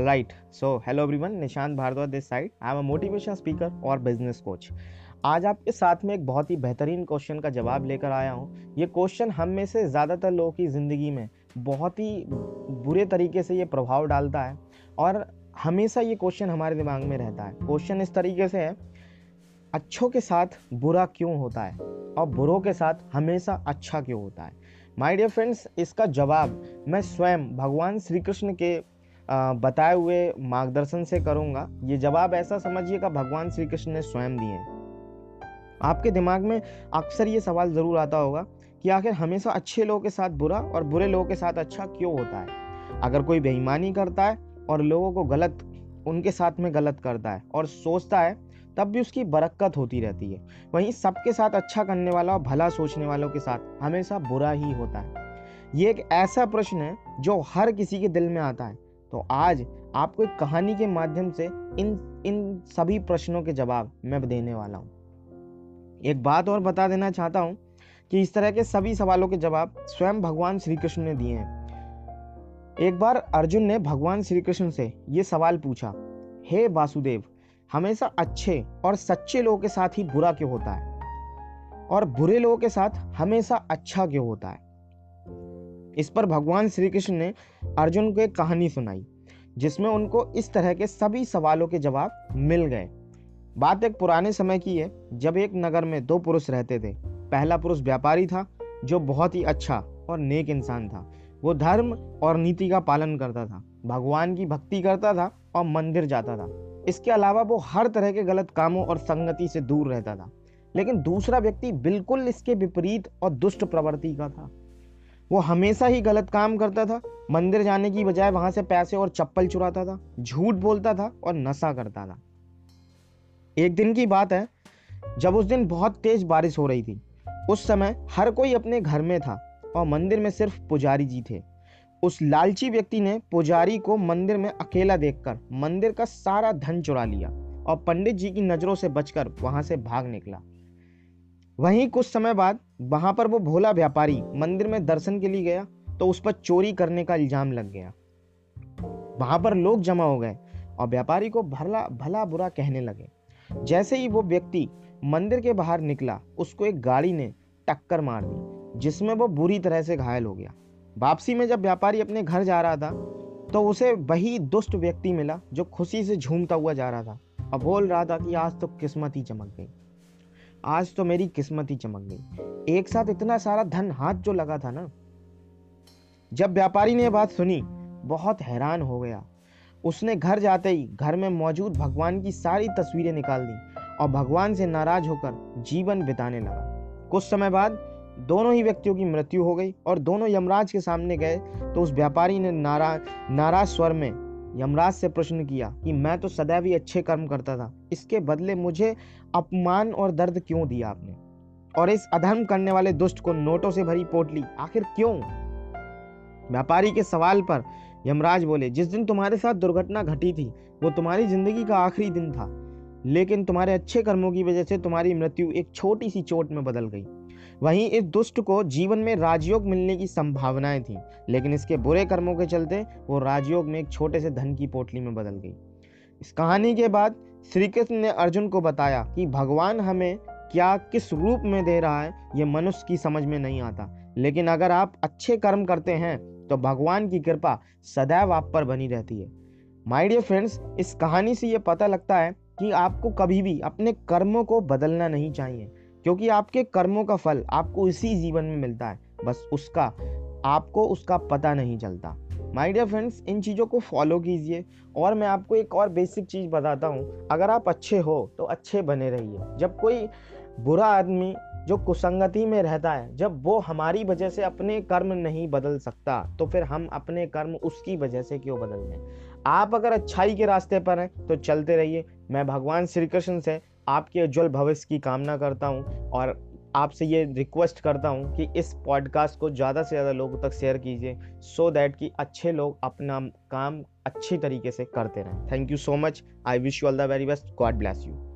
All right. So, hello everyone. Nishant Bhardwaj this side. I am a motivation speaker और business coach. आज आपके साथ में एक बहुत ही बेहतरीन क्वेश्चन का जवाब लेकर आया हूँ ये क्वेश्चन हम में से ज़्यादातर लोगों की ज़िंदगी में बहुत ही बुरे तरीके से ये प्रभाव डालता है और हमेशा ये क्वेश्चन हमारे दिमाग में रहता है क्वेश्चन इस तरीके से है अच्छों के साथ बुरा क्यों होता है और बुरों के साथ हमेशा अच्छा क्यों होता है माय डियर फ्रेंड्स इसका जवाब मैं स्वयं भगवान श्री कृष्ण के बताए हुए मार्गदर्शन से करूँगा। ये जवाब ऐसा समझिएगा, भगवान श्री कृष्ण ने स्वयं दिए आपके दिमाग में अक्सर ये सवाल ज़रूर आता होगा कि आखिर हमेशा अच्छे लोगों के साथ बुरा और बुरे लोगों के साथ अच्छा क्यों होता है? अगर कोई बेईमानी करता है और लोगों को गलत, उनके साथ में गलत करता है और सोचता है, तब भी उसकी बरक्कत होती रहती है। वहीं सबके साथ अच्छा करने वाला और भला सोचने वालों के साथ हमेशा बुरा ही होता है। ये एक ऐसा प्रश्न है जो हर किसी के दिल में आता है। तो आज आपको एक कहानी के माध्यम से इन इन सभी प्रश्नों के जवाब मैं देने वाला हूँ। एक बात और बता देना चाहता हूँ कि इस तरह के सभी सवालों के जवाब स्वयं भगवान श्री कृष्ण ने दिए हैं। एक बार अर्जुन ने भगवान श्री कृष्ण से ये सवाल पूछा, हे hey वासुदेव, हमेशा अच्छे और सच्चे लोगों के साथ ही बुरा क्यों होता है? और बुरे लोगों के साथ हमेशा अच्छा क्यों होता है? इस पर भगवान श्री कृष्ण ने अर्जुन को एक कहानी सुनाई, जिसमें उनको इस तरह के सभी सवालों के जवाब मिल गए। बात एक पुराने समय की है, जब एक नगर में दो पुरुष रहते थे। पहला पुरुष व्यापारी था, जो बहुत ही अच्छा और नेक इंसान था। वो धर्म और नीति का पालन करता था, भगवान की भक्ति करता था और मंदिर जाता था। इसके अलावा वो हर तरह के गलत कामों और संगति से दूर रहता था। लेकिन दूसरा व्यक्ति बिल्कुल इसके विपरीत और दुष्ट प्रवृत्ति का था। वो हमेशा ही गलत काम करता था। मंदिर जाने की बजाय वहाँ से पैसे और चप्पल चुराता था, झूठ बोलता था और नशा करता था। एक दिन की बात है, जब उस दिन बहुत तेज बारिश हो रही थी। उस समय हर कोई अपने घर में था और मंदिर में सिर्फ़ पुजारी जी थे। उस लालची व्यक्ति ने पुजारी को मंदिर में अकेला देखकर मंदिर का सारा धन चुरा लिया और पंडित जी की नज़रों से बचकर वहाँ से भाग निकला। वहीं कुछ समय बाद वहाँ पर वो भोला व्यापारी मंदिर में दर्शन के लिए गया तो उस पर चोरी करने का इल्ज़ाम लग गया। वहाँ पर लोग जमा हो गए और व्यापारी को भला भला बुरा कहने लगे। जैसे ही वो व्यक्ति मंदिर के बाहर निकला, उसको एक गाड़ी ने टक्कर मार दी, जिसमें वो बुरी तरह से घायल हो गया। वापसी में जब व्यापारी अपने घर जा रहा था तो उसे वही दुष्ट व्यक्ति मिला जो खुशी से झूमता हुआ जा रहा था और बोल रहा था कि आज तो किस्मत ही चमक गई। आज तो मेरी किस्मत ही चमक गई। एक साथ इतना सारा धन हाथ जो लगा था ना। जब व्यापारी ने बात सुनी, बहुत हैरान हो गया। उसने घर जाते ही घर में मौजूद भगवान की सारी तस्वीरें निकाल दी और भगवान से नाराज़ होकर जीवन बिताने लगा। कुछ समय बाद दोनों ही व्यक्तियों की मृत्यु हो गई और दोनों यमराज के सामने गए तो उस व्यापारी ने नाराज़ नाराज़ स्वर में यमराज से प्रश्न किया कि मैं तो सदैव ही अच्छे कर्म करता था। इसके बदले मुझे अपमान और दर्द क्यों दिया आपने? और इस अधर्म करने वाले दुष्ट को नोटों से भरी पोटली आखिर क्यों? व्यापारी के सवाल पर यमराज बोले, जिस दिन तुम्हारे साथ दुर्घटना घटी थी, वो तुम्हारी ज़िंदगी का आखिरी दिन था। लेकिन तुम्हारे अच्छे कर्मों की वजह से तुम्हारी मृत्यु एक छोटी सी चोट में बदल गई। वहीं इस दुष्ट को जीवन में राजयोग मिलने की संभावनाएँ थी, लेकिन इसके बुरे कर्मों के चलते वो राजयोग में एक छोटे से धन की पोटली में बदल गई। इस कहानी के बाद श्री कृष्ण ने अर्जुन को बताया कि भगवान हमें क्या किस रूप में दे रहा है, ये मनुष्य की समझ में नहीं आता। लेकिन अगर आप अच्छे कर्म करते हैं तो भगवान की कृपा सदैव आप पर बनी रहती है। माय डियर फ्रेंड्स इस कहानी से ये पता लगता है कि आपको कभी भी अपने कर्मों को बदलना नहीं चाहिए। क्योंकि आपके कर्मों का फल आपको इसी जीवन में मिलता है। बस उसका, आपको उसका पता नहीं चलता। माय डियर फ्रेंड्स इन चीज़ों को फॉलो कीजिए। और मैं आपको एक और बेसिक चीज़ बताता हूँ। अगर आप अच्छे हो तो अच्छे बने रहिए। जब कोई बुरा आदमी जो कुसंगति में रहता है, जब वो हमारी वजह से अपने कर्म नहीं बदल सकता तो फिर हम अपने कर्म उसकी वजह से क्यों बदल दें आप अगर अच्छाई के रास्ते पर हैं तो चलते रहिए। मैं भगवान श्री कृष्ण से आपके उज्ज्वल भविष्य की कामना करता हूँ और आपसे ये रिक्वेस्ट करता हूँ कि इस पॉडकास्ट को ज़्यादा से ज़्यादा लोगों तक शेयर कीजिए सो दैट कि अच्छे लोग अपना काम अच्छी तरीके से करते रहें। Thank you so much I wish you all the very best God bless you